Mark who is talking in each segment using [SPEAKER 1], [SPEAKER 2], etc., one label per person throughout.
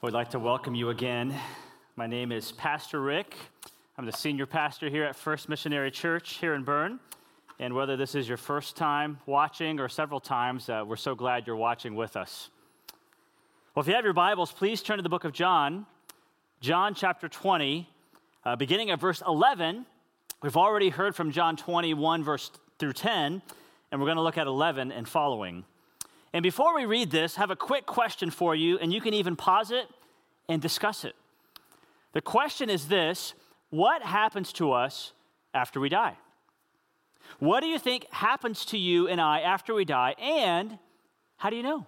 [SPEAKER 1] We'd like to welcome you again. My name is Pastor Rick. I'm the senior pastor here at First Missionary Church here in Berne. And whether this is your first time watching or several times, uh, we're so glad you're watching with us. Well, if you have your Bibles, please turn to the book of John, John chapter 20, uh, beginning at verse 11. We've already heard from John 21, verse through 10, and we're going to look at 11 and following. And before we read this, have a quick question for you, and you can even pause it and discuss it. The question is this What happens to us after we die? What do you think happens to you and I after we die? And how do you know?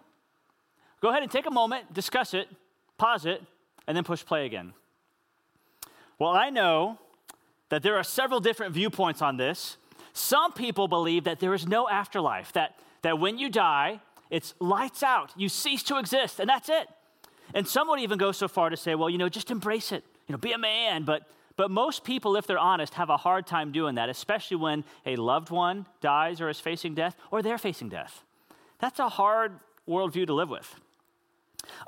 [SPEAKER 1] Go ahead and take a moment, discuss it, pause it, and then push play again. Well, I know that there are several different viewpoints on this. Some people believe that there is no afterlife, that, that when you die, it's lights out. You cease to exist, and that's it. And some would even go so far to say, well, you know, just embrace it. You know, be a man. But, but most people, if they're honest, have a hard time doing that, especially when a loved one dies or is facing death or they're facing death. That's a hard worldview to live with.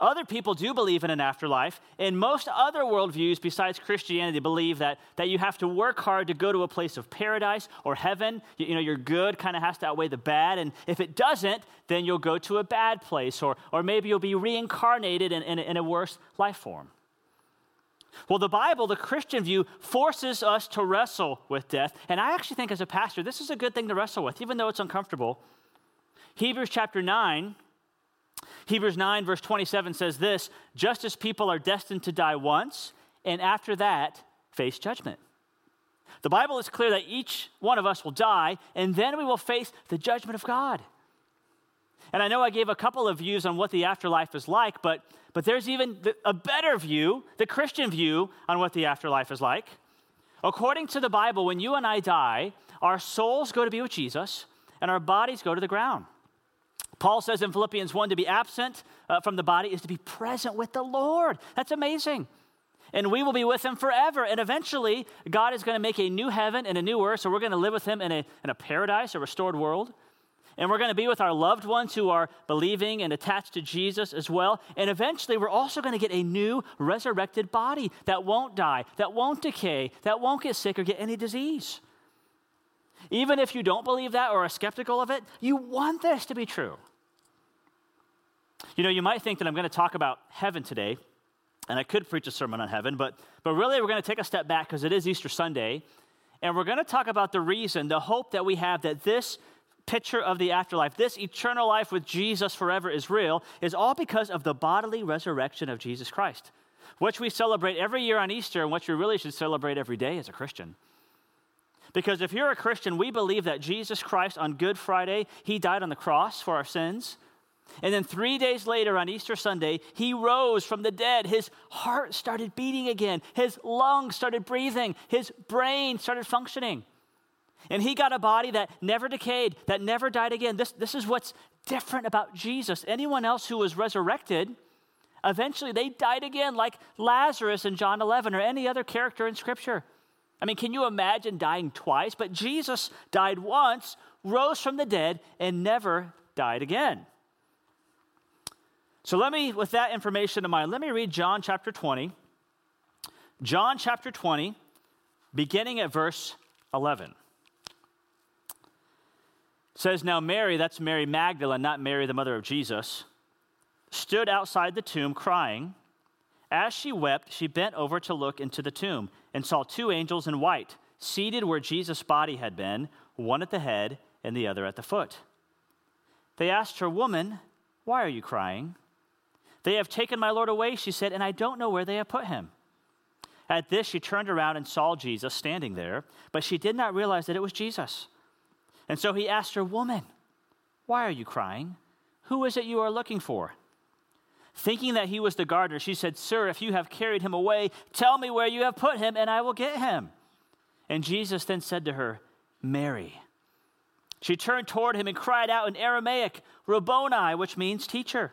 [SPEAKER 1] Other people do believe in an afterlife, and most other worldviews besides Christianity believe that, that you have to work hard to go to a place of paradise or heaven. You, you know, your good kind of has to outweigh the bad, and if it doesn't, then you'll go to a bad place, or, or maybe you'll be reincarnated in, in, in a worse life form. Well, the Bible, the Christian view, forces us to wrestle with death, and I actually think as a pastor, this is a good thing to wrestle with, even though it's uncomfortable. Hebrews chapter 9 Hebrews 9, verse 27 says this just as people are destined to die once, and after that, face judgment. The Bible is clear that each one of us will die, and then we will face the judgment of God. And I know I gave a couple of views on what the afterlife is like, but, but there's even a better view, the Christian view, on what the afterlife is like. According to the Bible, when you and I die, our souls go to be with Jesus, and our bodies go to the ground. Paul says in Philippians 1 to be absent uh, from the body is to be present with the Lord. That's amazing. And we will be with him forever. And eventually, God is going to make a new heaven and a new earth. So we're going to live with him in a, in a paradise, a restored world. And we're going to be with our loved ones who are believing and attached to Jesus as well. And eventually, we're also going to get a new resurrected body that won't die, that won't decay, that won't get sick or get any disease. Even if you don't believe that or are skeptical of it, you want this to be true. You know, you might think that I'm going to talk about heaven today, and I could preach a sermon on heaven, but, but really we're going to take a step back because it is Easter Sunday, and we're going to talk about the reason, the hope that we have that this picture of the afterlife, this eternal life with Jesus forever is real, is all because of the bodily resurrection of Jesus Christ, which we celebrate every year on Easter and which we really should celebrate every day as a Christian. Because if you're a Christian, we believe that Jesus Christ on Good Friday, he died on the cross for our sins. And then three days later, on Easter Sunday, he rose from the dead. His heart started beating again. His lungs started breathing. His brain started functioning. And he got a body that never decayed, that never died again. This, this is what's different about Jesus. Anyone else who was resurrected, eventually they died again, like Lazarus in John 11 or any other character in Scripture. I mean, can you imagine dying twice? But Jesus died once, rose from the dead, and never died again. So let me, with that information in mind, let me read John chapter 20. John chapter 20, beginning at verse 11. It says, Now Mary, that's Mary Magdalene, not Mary, the mother of Jesus, stood outside the tomb crying. As she wept, she bent over to look into the tomb and saw two angels in white seated where Jesus' body had been, one at the head and the other at the foot. They asked her, Woman, why are you crying? They have taken my Lord away, she said, and I don't know where they have put him. At this, she turned around and saw Jesus standing there, but she did not realize that it was Jesus. And so he asked her, Woman, why are you crying? Who is it you are looking for? Thinking that he was the gardener, she said, Sir, if you have carried him away, tell me where you have put him, and I will get him. And Jesus then said to her, Mary. She turned toward him and cried out in Aramaic, Rabboni, which means teacher.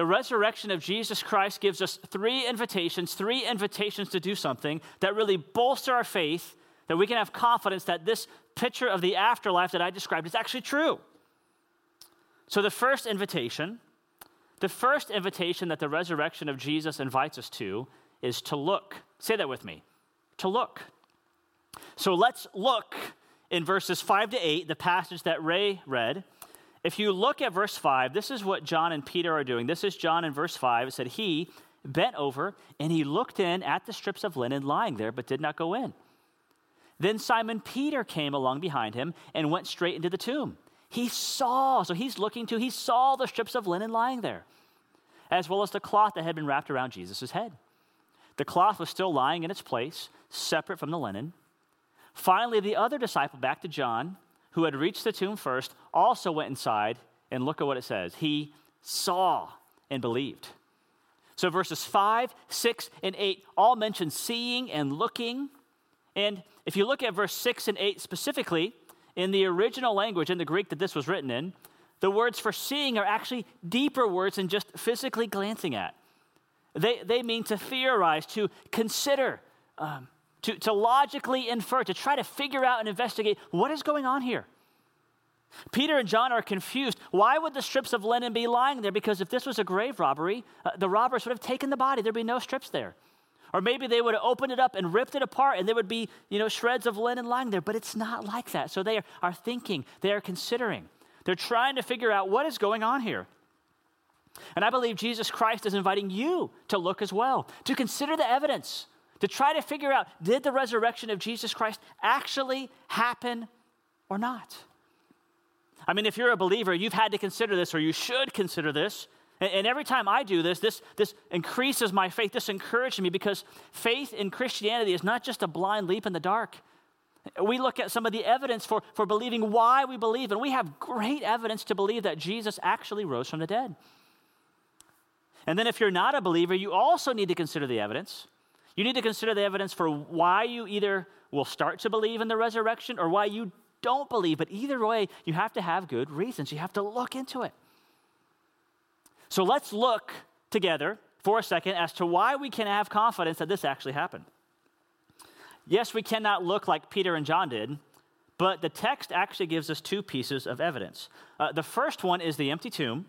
[SPEAKER 1] The resurrection of Jesus Christ gives us three invitations, three invitations to do something that really bolster our faith, that we can have confidence that this picture of the afterlife that I described is actually true. So, the first invitation, the first invitation that the resurrection of Jesus invites us to is to look. Say that with me to look. So, let's look in verses 5 to 8, the passage that Ray read. If you look at verse 5, this is what John and Peter are doing. This is John in verse 5. It said, He bent over and he looked in at the strips of linen lying there, but did not go in. Then Simon Peter came along behind him and went straight into the tomb. He saw, so he's looking to, he saw the strips of linen lying there, as well as the cloth that had been wrapped around Jesus' head. The cloth was still lying in its place, separate from the linen. Finally, the other disciple, back to John, who had reached the tomb first, also went inside, and look at what it says. He saw and believed. So verses 5, 6, and 8 all mention seeing and looking. And if you look at verse 6 and 8 specifically, in the original language, in the Greek that this was written in, the words for seeing are actually deeper words than just physically glancing at. They, they mean to theorize, to consider, um, to, to logically infer, to try to figure out and investigate what is going on here. Peter and John are confused. Why would the strips of linen be lying there? Because if this was a grave robbery, uh, the robbers would have taken the body. There'd be no strips there. Or maybe they would have opened it up and ripped it apart and there would be, you know, shreds of linen lying there. But it's not like that. So they are, are thinking, they are considering. They're trying to figure out what is going on here. And I believe Jesus Christ is inviting you to look as well, to consider the evidence, to try to figure out did the resurrection of Jesus Christ actually happen or not? I mean, if you're a believer, you've had to consider this, or you should consider this. And, every time I do this, this, this increases my faith. This encourages me because faith in Christianity is not just a blind leap in the dark. We look at some of the evidence for, for believing why we believe, and we have great evidence to believe that Jesus actually rose from the dead. And then, if you're not a believer, you also need to consider the evidence. You need to consider the evidence for why you either will start to believe in the resurrection or why you don't believe. But either way, you have to have good reasons. You have to look into it. So let's look together for a second as to why we can have confidence that this actually happened. Yes, we cannot look like Peter and John did, but the text actually gives us two pieces of evidence. Uh, the first one is the empty tomb,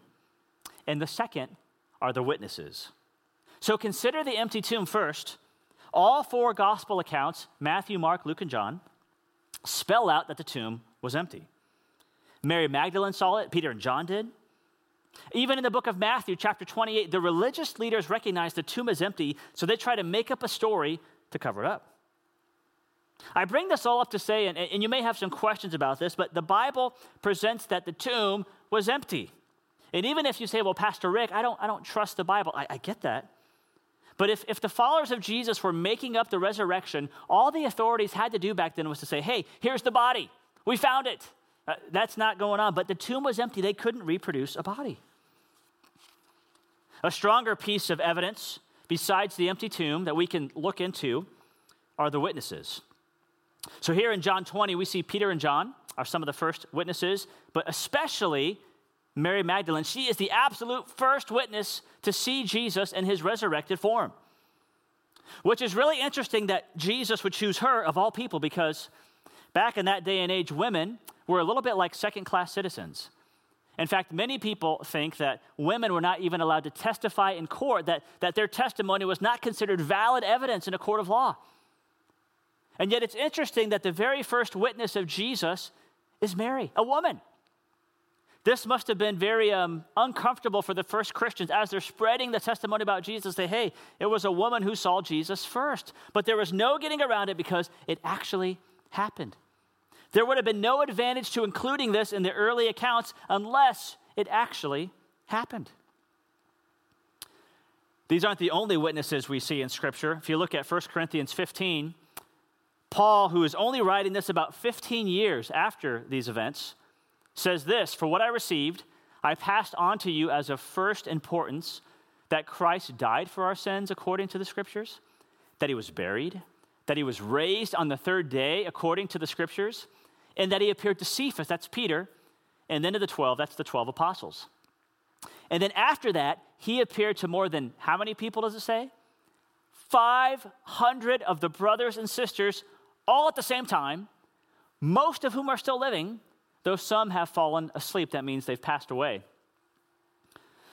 [SPEAKER 1] and the second are the witnesses. So consider the empty tomb first. All four gospel accounts Matthew, Mark, Luke, and John spell out that the tomb was empty. Mary Magdalene saw it, Peter and John did. Even in the book of Matthew, chapter 28, the religious leaders recognize the tomb is empty, so they try to make up a story to cover it up. I bring this all up to say, and, and you may have some questions about this, but the Bible presents that the tomb was empty. And even if you say, well, Pastor Rick, I don't, I don't trust the Bible, I, I get that. But if, if the followers of Jesus were making up the resurrection, all the authorities had to do back then was to say, hey, here's the body. We found it. Uh, that's not going on. But the tomb was empty. They couldn't reproduce a body. A stronger piece of evidence, besides the empty tomb, that we can look into are the witnesses. So here in John 20, we see Peter and John are some of the first witnesses, but especially Mary Magdalene. She is the absolute first witness to see Jesus in his resurrected form. Which is really interesting that Jesus would choose her of all people because back in that day and age, women were a little bit like second class citizens. In fact, many people think that women were not even allowed to testify in court, that, that their testimony was not considered valid evidence in a court of law. And yet, it's interesting that the very first witness of Jesus is Mary, a woman. This must have been very um, uncomfortable for the first Christians as they're spreading the testimony about Jesus. Say, hey, it was a woman who saw Jesus first. But there was no getting around it because it actually happened. There would have been no advantage to including this in the early accounts unless it actually happened. These aren't the only witnesses we see in Scripture. If you look at 1 Corinthians 15, Paul, who is only writing this about 15 years after these events, says this For what I received, I passed on to you as of first importance that Christ died for our sins according to the scriptures, that he was buried, that he was raised on the third day according to the scriptures, and that he appeared to Cephas, that's Peter, and then to the 12, that's the 12 apostles. And then after that, he appeared to more than how many people does it say? 500 of the brothers and sisters all at the same time, most of whom are still living, though some have fallen asleep. That means they've passed away.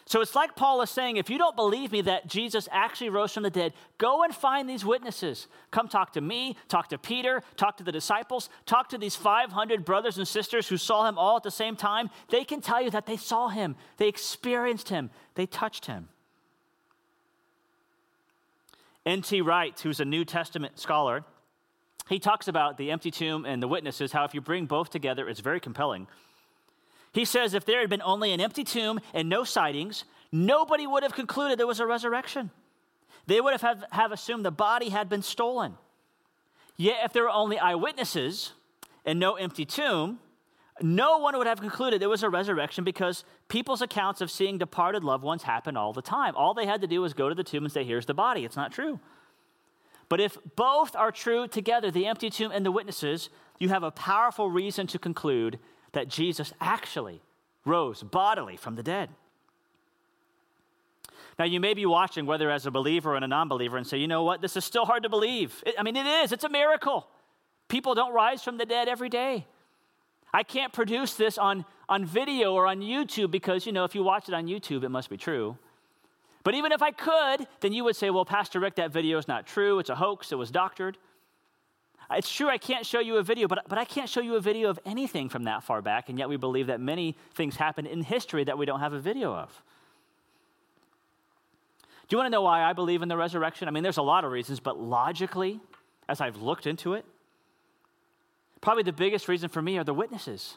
[SPEAKER 1] So it's like Paul is saying if you don't believe me that Jesus actually rose from the dead, go and find these witnesses. Come talk to me, talk to Peter, talk to the disciples, talk to these 500 brothers and sisters who saw him all at the same time. They can tell you that they saw him, they experienced him, they touched him. N.T. Wright, who's a New Testament scholar, he talks about the empty tomb and the witnesses, how if you bring both together, it's very compelling. He says if there had been only an empty tomb and no sightings, nobody would have concluded there was a resurrection. They would have, have, assumed the body had been stolen. Yet, if there were only eyewitnesses and no empty tomb, no one would have concluded there was a resurrection because people's accounts of seeing departed loved ones happen all the time. All they had to do was go to the tomb and say, Here's the body. It's not true. But if both are true together, the empty tomb and the witnesses, you have a powerful reason to conclude that Jesus actually rose bodily from the dead. Now, you may be watching, whether as a believer or a non believer, and say, you know what, this is still hard to believe. I mean, it is, it's a miracle. People don't rise from the dead every day. I can't produce this on, on video or on YouTube because, you know, if you watch it on YouTube, it must be true. But even if I could, then you would say, well, Pastor Rick, that video is not true. It's a hoax. It was doctored. It's true, I can't show you a video, but, but I can't show you a video of anything from that far back, and yet we believe that many things happen in history that we don't have a video of. Do you want to know why I believe in the resurrection? I mean, there's a lot of reasons, but logically, as I've looked into it, probably the biggest reason for me are the witnesses.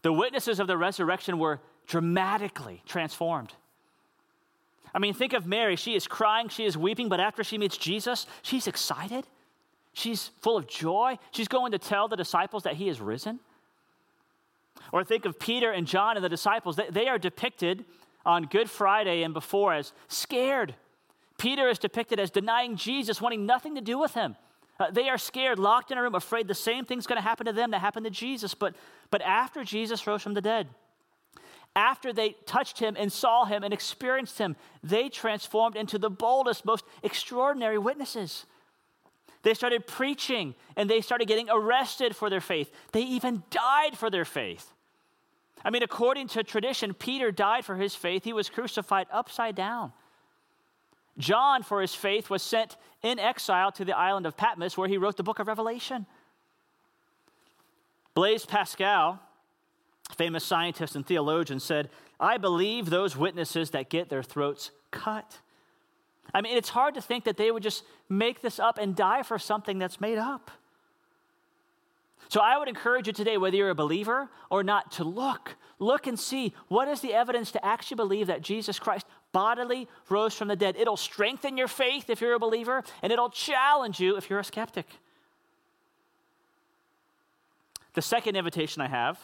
[SPEAKER 1] The witnesses of the resurrection were dramatically transformed. I mean, think of Mary. She is crying, she is weeping, but after she meets Jesus, she's excited. She's full of joy. She's going to tell the disciples that he is risen. Or think of Peter and John and the disciples. They, are depicted on Good Friday and before as scared. Peter is depicted as denying Jesus, wanting nothing to do with him. Uh, they are scared, locked in a room, afraid the same thing's going to happen to them that happened to Jesus. But, but after Jesus rose from the dead, after they touched him and saw him and experienced him, they transformed into the boldest, most extraordinary witnesses. They started preaching and they started getting arrested for their faith. They even died for their faith. I mean, according to tradition, Peter died for his faith. He was crucified upside down. John, for his faith, was sent in exile to the island of Patmos, where he wrote the book of Revelation. Blaise Pascal, famous scientist and theologian, said, I believe those witnesses that get their throats cut. I mean, it's hard to think that they would just make this up and die for something that's made up. So I would encourage you today, whether you're a believer or not, to look. Look and see what is the evidence to actually believe that Jesus Christ bodily rose from the dead. It'll strengthen your faith if you're a believer, and it'll challenge you if you're a skeptic. The second invitation I have,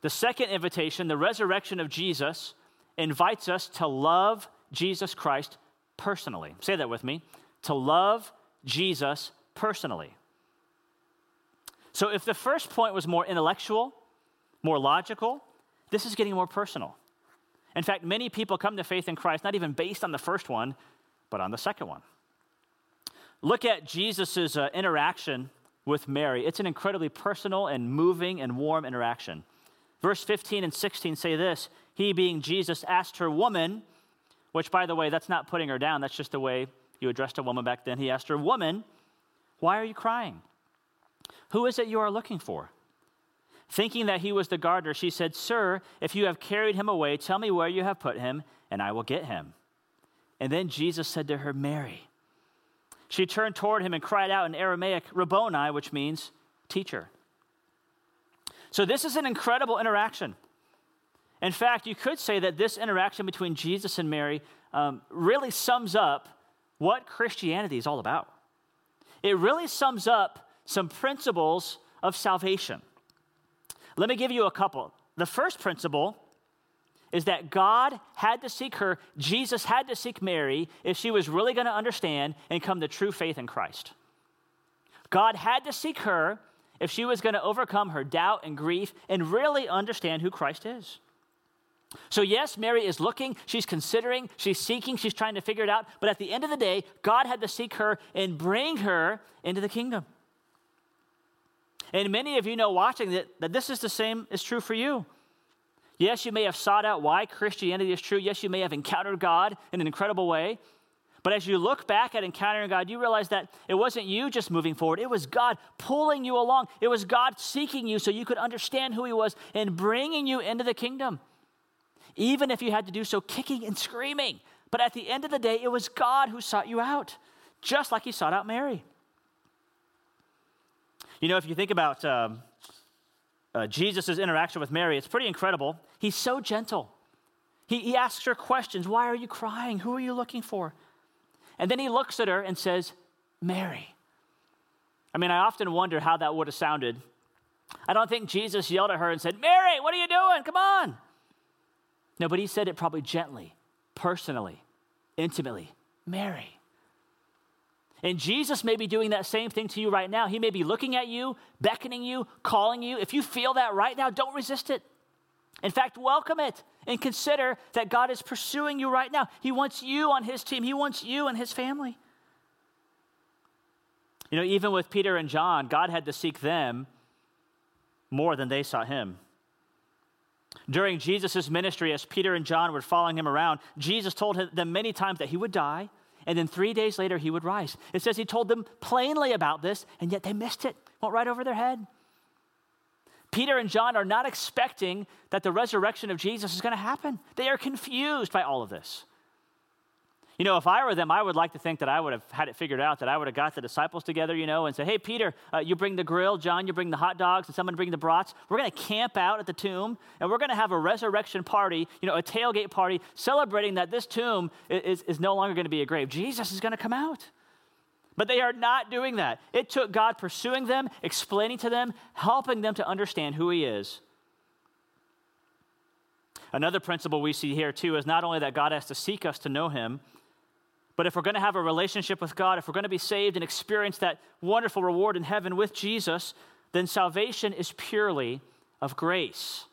[SPEAKER 1] the second invitation, the resurrection of Jesus, invites us to love Jesus Christ personally. Say that with me to love Jesus personally. So, if the first point was more intellectual, more logical, this is getting more personal. In fact, many people come to faith in Christ not even based on the first one, but on the second one. Look at Jesus' uh, interaction with Mary. It's an incredibly personal and moving and warm interaction. Verse 15 and 16 say this He, being Jesus, asked her, Woman, which, by the way, that's not putting her down. That's just the way you addressed a woman back then. He asked her, Woman, why are you crying? Who is it you are looking for? Thinking that he was the gardener, she said, Sir, if you have carried him away, tell me where you have put him, and I will get him. And then Jesus said to her, Mary. She turned toward him and cried out in Aramaic, Rabboni, which means teacher. So, this is an incredible interaction. In fact, you could say that this interaction between Jesus and Mary um, really sums up what Christianity is all about. It really sums up some principles of salvation. Let me give you a couple. The first principle is that God had to seek her, Jesus had to seek Mary if she was really going to understand and come to true faith in Christ. God had to seek her if she was going to overcome her doubt and grief and really understand who Christ is. So, yes, Mary is looking, she's considering, she's seeking, she's trying to figure it out, but at the end of the day, God had to seek her and bring her into the kingdom. And many of you know watching that, that this is the same is true for you. Yes, you may have sought out why Christianity is true. Yes, you may have encountered God in an incredible way. But as you look back at encountering God, you realize that it wasn't you just moving forward, it was God pulling you along. It was God seeking you so you could understand who He was and bringing you into the kingdom. Even if you had to do so kicking and screaming. But at the end of the day, it was God who sought you out, just like He sought out Mary. You know, if you think about um, uh, Jesus' interaction with Mary, it's pretty incredible. He's so gentle. He, he asks her questions Why are you crying? Who are you looking for? And then he looks at her and says, Mary. I mean, I often wonder how that would have sounded. I don't think Jesus yelled at her and said, Mary, what are you doing? Come on. No, but he said it probably gently, personally, intimately Mary. And Jesus may be doing that same thing to you right now. He may be looking at you, beckoning you, calling you. If you feel that right now, don't resist it. In fact, welcome it and consider that God is pursuing you right now. He wants you on His team, He wants you and His family. You know, even with Peter and John, God had to seek them more than they sought Him. During Jesus' ministry, as Peter and John were following him around, Jesus told them many times that he would die, and then three days later he would rise. It says he told them plainly about this, and yet they missed it, went right over their head. Peter and John are not expecting that the resurrection of Jesus is going to happen. They are confused by all of this. You know, if I were them, I would like to think that I would have had it figured out, that I would have got the disciples together, you know, and said, hey, Peter, uh, you bring the grill, John, you bring the hot dogs, and someone bring the brats. We're going to camp out at the tomb, and we're going to have a resurrection party, you know, a tailgate party, celebrating that this tomb is, is no longer going to be a grave. Jesus is going to come out. But they are not doing that. It took God pursuing them, explaining to them, helping them to understand who He is. Another principle we see here, too, is not only that God has to seek us to know Him, but if we're going to have a relationship with God, if we're going to be saved and experience that wonderful reward in heaven with Jesus, then salvation is purely of grace.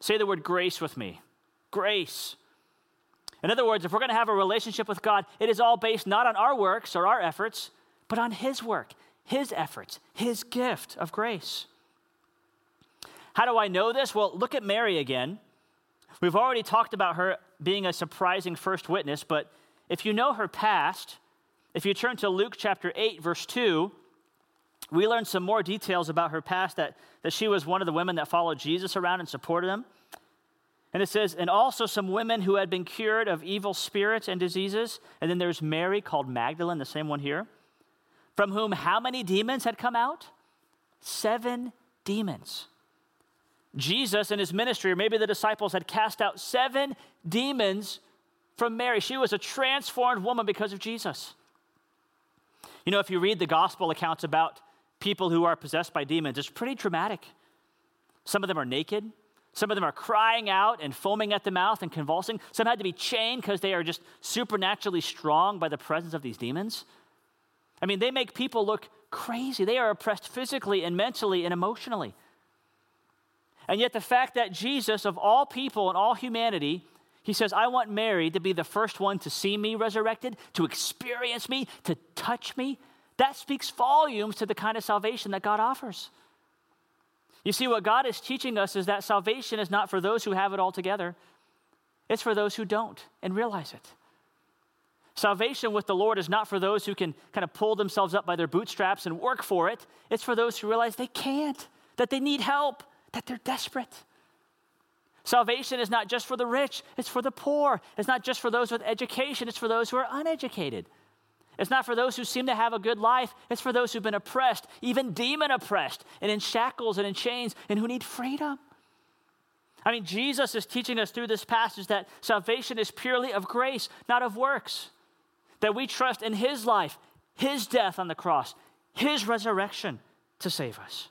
[SPEAKER 1] Say the word grace with me. Grace. In other words, if we're going to have a relationship with God, it is all based not on our works or our efforts, but on His work, His efforts, His gift of grace. How do I know this? Well, look at Mary again. We've already talked about her being a surprising first witness, but if you know her past, if you turn to Luke chapter 8, verse 2, we learn some more details about her past that, that she was one of the women that followed Jesus around and supported him. And it says, and also some women who had been cured of evil spirits and diseases. And then there's Mary called Magdalene, the same one here, from whom how many demons had come out? Seven demons. Jesus in his ministry, or maybe the disciples, had cast out seven demons from Mary. She was a transformed woman because of Jesus. You know, if you read the gospel accounts about people who are possessed by demons, it's pretty dramatic. Some of them are naked. Some of them are crying out and foaming at the mouth and convulsing. Some had to be chained because they are just supernaturally strong by the presence of these demons. I mean, they make people look crazy. They are oppressed physically and mentally and emotionally. And yet, the fact that Jesus, of all people and all humanity, he says, I want Mary to be the first one to see me resurrected, to experience me, to touch me. That speaks volumes to the kind of salvation that God offers. You see, what God is teaching us is that salvation is not for those who have it all together, it's for those who don't and realize it. Salvation with the Lord is not for those who can kind of pull themselves up by their bootstraps and work for it. It's for those who realize they can't, that they need help, that they're desperate. Salvation is not just for the rich, it's for the poor. It's not just for those with education, it's for those who are uneducated. It's not for those who seem to have a good life, it's for those who've been oppressed, even demon oppressed, and in shackles and in chains, and who need freedom. I mean, Jesus is teaching us through this passage that salvation is purely of grace, not of works. That we trust in His life, His death on the cross, His resurrection to save us.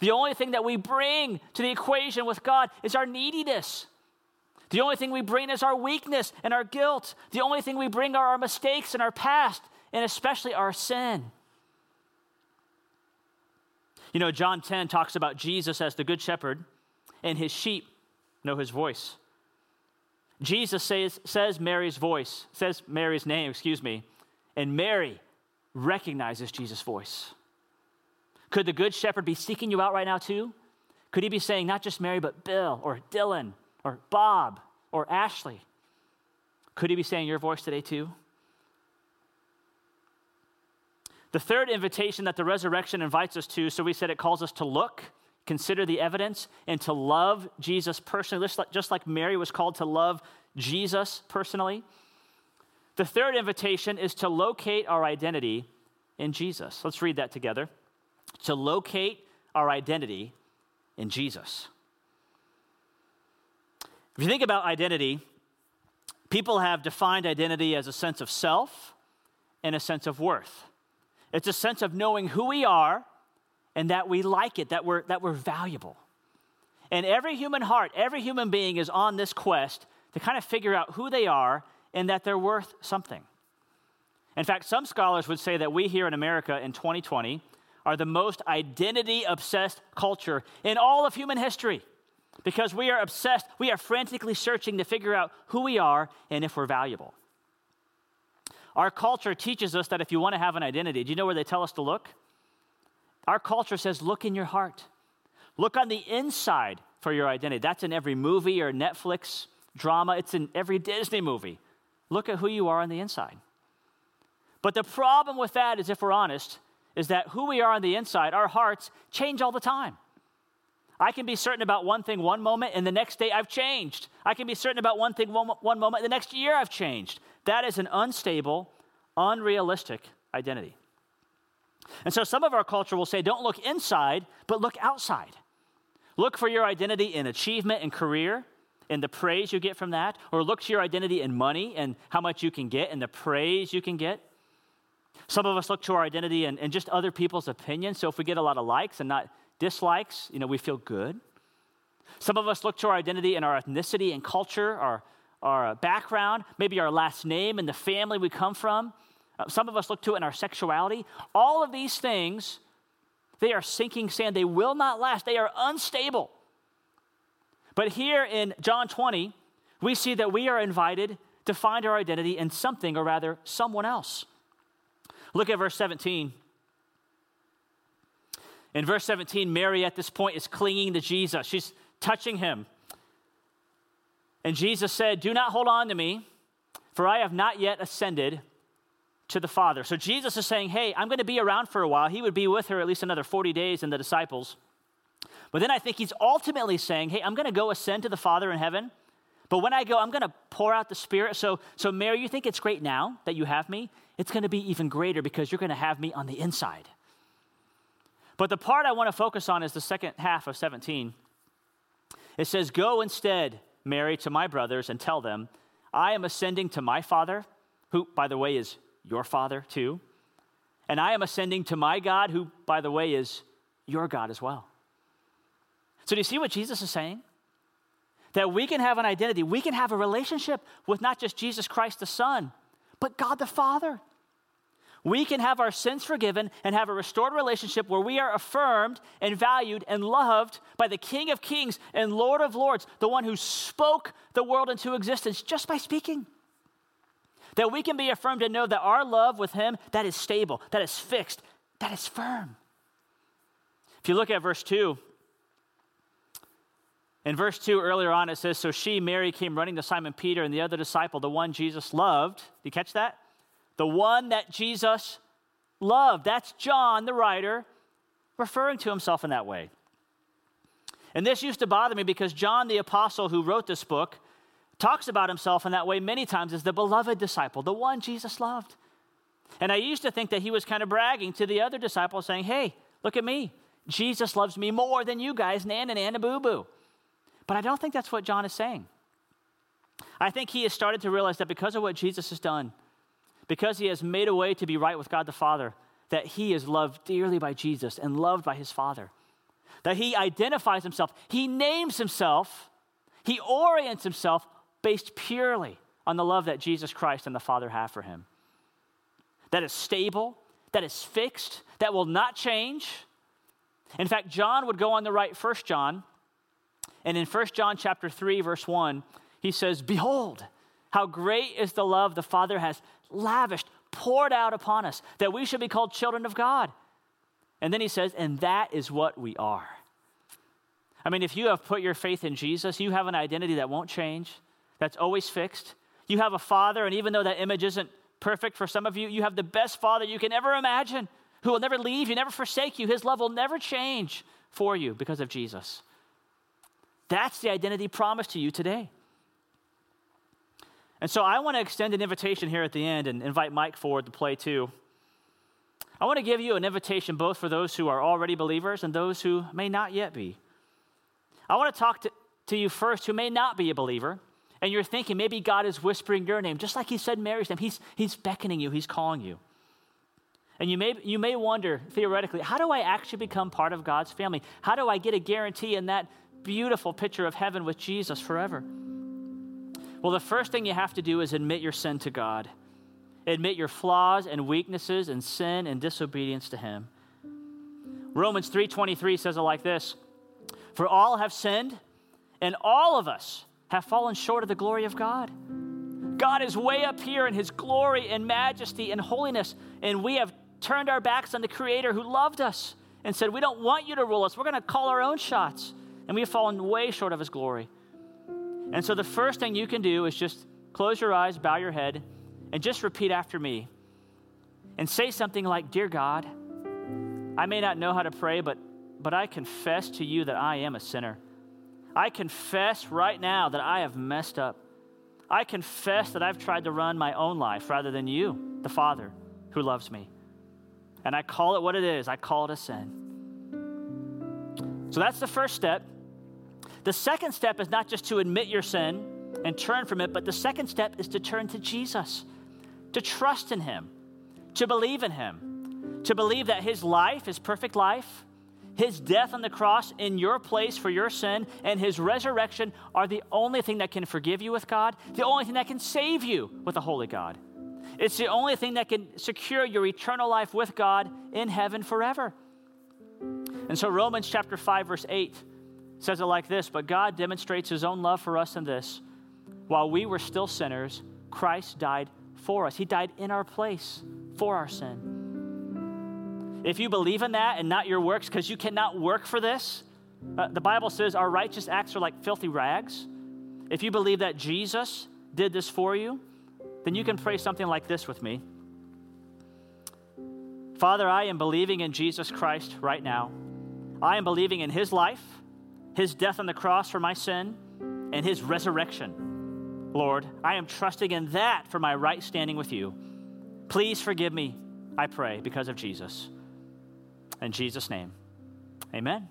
[SPEAKER 1] The only thing that we bring to the equation with God is our neediness. The only thing we bring is our weakness and our guilt. The only thing we bring are our mistakes and our past, and especially our sin. You know, John 10 talks about Jesus as the good shepherd, and his sheep know his voice. Jesus says, says Mary's voice, says Mary's name, excuse me, and Mary recognizes Jesus' voice. Could the good shepherd be seeking you out right now, too? Could he be saying, not just Mary, but Bill or Dylan or Bob or Ashley? Could he be saying your voice today, too? The third invitation that the resurrection invites us to, so we said it calls us to look, consider the evidence, and to love Jesus personally, just like, just like Mary was called to love Jesus personally. The third invitation is to locate our identity in Jesus. Let's read that together. To locate our identity in Jesus. If you think about identity, people have defined identity as a sense of self and a sense of worth. It's a sense of knowing who we are and that we like it, that we're, that we're valuable. And every human heart, every human being is on this quest to kind of figure out who they are and that they're worth something. In fact, some scholars would say that we here in America in 2020 are the most identity obsessed culture in all of human history because we are obsessed, we are frantically searching to figure out who we are and if we're valuable. Our culture teaches us that if you want to have an identity, do you know where they tell us to look? Our culture says, look in your heart. Look on the inside for your identity. That's in every movie or Netflix drama, it's in every Disney movie. Look at who you are on the inside. But the problem with that is, if we're honest, is that who we are on the inside, our hearts, change all the time. I can be certain about one thing one moment, and the next day I've changed. I can be certain about one thing one, one moment, the next year I've changed. That is an unstable, unrealistic identity. And so some of our culture will say, don't look inside, but look outside. Look for your identity in achievement and career and the praise you get from that, or look to your identity in money and how much you can get and the praise you can get. Some of us look to our identity in, in just other people's opinions. So if we get a lot of likes and not dislikes, you know, we feel good. Some of us look to our identity in our ethnicity and culture, our, our background, maybe our last name and the family we come from. Uh, some of us look to it in our sexuality. All of these things, they are sinking sand. They will not last, they are unstable. But here in John 20, we see that we are invited to find our identity in something, or rather, someone else. Look at verse 17. In verse 17, Mary at this point is clinging to Jesus. She's touching him. And Jesus said, Do not hold on to me, for I have not yet ascended to the Father. So Jesus is saying, Hey, I'm going to be around for a while. He would be with her at least another 40 days and the disciples. But then I think he's ultimately saying, Hey, I'm going to go ascend to the Father in heaven. But when I go, I'm going to pour out the Spirit. So, so, Mary, you think it's great now that you have me? It's going to be even greater because you're going to have me on the inside. But the part I want to focus on is the second half of 17. It says, Go instead, Mary, to my brothers and tell them, I am ascending to my Father, who, by the way, is your Father too. And I am ascending to my God, who, by the way, is your God as well. So, do you see what Jesus is saying? That we can have an identity, we can have a relationship with not just Jesus Christ the Son, but God the Father we can have our sins forgiven and have a restored relationship where we are affirmed and valued and loved by the King of Kings and Lord of Lords, the one who spoke the world into existence just by speaking. That we can be affirmed and know that our love with Him, that is stable, that is fixed, that is firm. If you look at verse 2, in verse 2, earlier on, it says, So she, Mary, came running to Simon Peter and the other disciple, the one Jesus loved. Do you catch that? the one that Jesus loved. That's John, the writer, referring to himself in that way. And this used to bother me because John, the apostle who wrote this book, talks about himself in that way many times as the beloved disciple, the one Jesus loved. And I used to think that he was kind of bragging to the other disciples, saying, Hey, look at me. Jesus loves me more than you guys, nan and Anna Boo Boo. But I don't think that's what John is saying. I think he has started to realize that because of what Jesus has done, because he has made a way to be right with God the Father, that he is loved dearly by Jesus and loved by his Father. That he identifies himself, he names himself, he orients himself based purely on the love that Jesus Christ and the Father have for him. That is stable, that is fixed, that will not change. In fact, John would go on to write 1 John, and in 1 John chapter 3 verse 1, he says, "Behold, how great is the love the Father has lavished, poured out upon us, that we should be called children of God." And then he says, "And that is what we are." I mean, if you have put your faith in Jesus, you have an identity that won't change, that's always fixed. You have a father, and even though that image isn't perfect for some of you, you have the best father you can ever imagine who will never leave you, never forsake you. His love will never change for you because of Jesus. That's the identity promised to you today. And so I want to extend an invitation here at the end and invite Mike forward to play too. I want to give you an invitation both for those who are already believers and those who may not yet be. I want to talk to, to you first who may not be a believer, and you're thinking maybe God is whispering your name, just like He said Mary's name. He's, he's beckoning you, He's calling you. And you may, you may wonder, theoretically, how do I actually become part of God's family? How do I get a guarantee in that beautiful picture of heaven with Jesus forever? Well, the first thing you have to do is admit your sin to God. Admit your flaws and weaknesses and sin and disobedience to him. Romans 3:23 says it like this: for all have sinned, and all of us have fallen short of the glory of God. God is way up here in his glory and majesty and holiness, and we have turned our backs on the Creator who loved us and said, We don't want you to rule us. We're going to call our own shots. And we have fallen way short of his glory. And so the first thing you can do is just close your eyes, bow your head, and just repeat after me. And say something like, Dear God, I may not know how to pray, but but I confess to you that I am a sinner. I confess right now that I have messed up. I confess that I've tried to run my own life rather than you, the Father who loves me. And I call it what it is I call it a sin. So that's the first step. The second step is not just to admit your sin and turn from it, but the second step is to turn to Jesus, to trust in Him, to believe in Him, to believe that His life, His perfect life, his death on the cross in your place for your sin and his resurrection are the only thing that can forgive you with God, the only thing that can save you with a holy God. It's the only thing that can secure your eternal life with God in heaven forever. And so Romans chapter 5 verse 8 says it like this, but God demonstrates his own love for us in this, while we were still sinners, Christ died for us. He died in our place for our sin. If you believe in that and not your works, because you cannot work for this, uh, the Bible says our righteous acts are like filthy rags. If you believe that Jesus did this for you, then you can pray something like this with me Father, I am believing in Jesus Christ right now. I am believing in his life, his death on the cross for my sin, and his resurrection. Lord, I am trusting in that for my right standing with you. Please forgive me, I pray, because of Jesus. In Jesus' name, amen.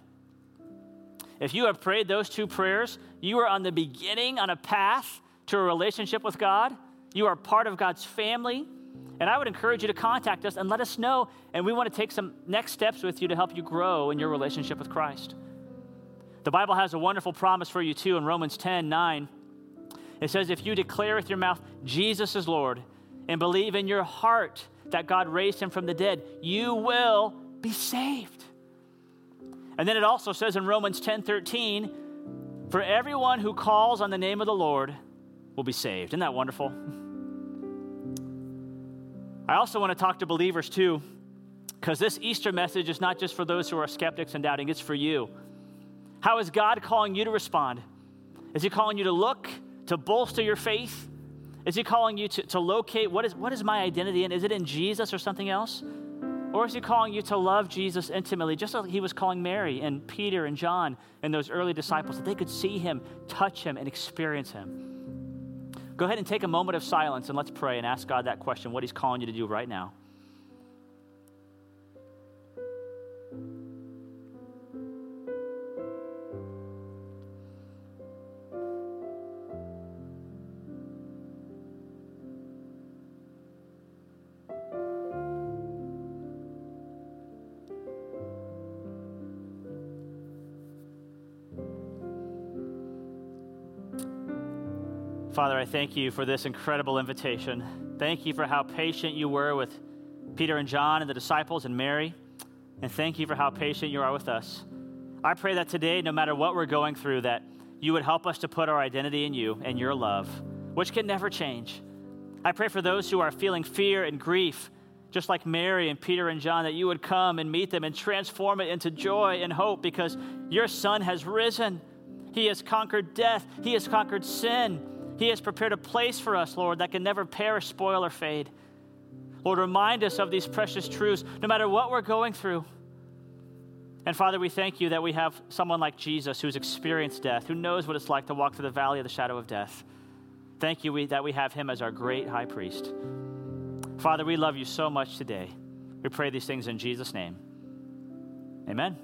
[SPEAKER 1] If you have prayed those two prayers, you are on the beginning on a path to a relationship with God. You are part of God's family. And I would encourage you to contact us and let us know. And we want to take some next steps with you to help you grow in your relationship with Christ. The Bible has a wonderful promise for you too in Romans 10 9. It says, If you declare with your mouth, Jesus is Lord, and believe in your heart that God raised him from the dead, you will be saved. And then it also says in Romans 10 13, for everyone who calls on the name of the Lord will be saved. Isn't that wonderful? I also want to talk to believers too, because this Easter message is not just for those who are skeptics and doubting, it's for you. How is God calling you to respond? Is He calling you to look, to bolster your faith? Is He calling you to, to locate what is, what is my identity in? Is it in Jesus or something else? Or is he calling you to love Jesus intimately, just like he was calling Mary and Peter and John and those early disciples, that they could see him, touch him, and experience him? Go ahead and take a moment of silence and let's pray and ask God that question what he's calling you to do right now. Father, I thank you for this incredible invitation. Thank you for how patient you were with Peter and John and the disciples and Mary. And thank you for how patient you are with us. I pray that today, no matter what we're going through, that you would help us to put our identity in you and your love, which can never change. I pray for those who are feeling fear and grief, just like Mary and Peter and John, that you would come and meet them and transform it into joy and hope because your Son has risen. He has conquered death, He has conquered sin. He has prepared a place for us, Lord, that can never perish, spoil, or fade. Lord, remind us of these precious truths no matter what we're going through. And Father, we thank you that we have someone like Jesus who's experienced death, who knows what it's like to walk through the valley of the shadow of death. Thank you that we have him as our great high priest. Father, we love you so much today. We pray these things in Jesus' name. Amen.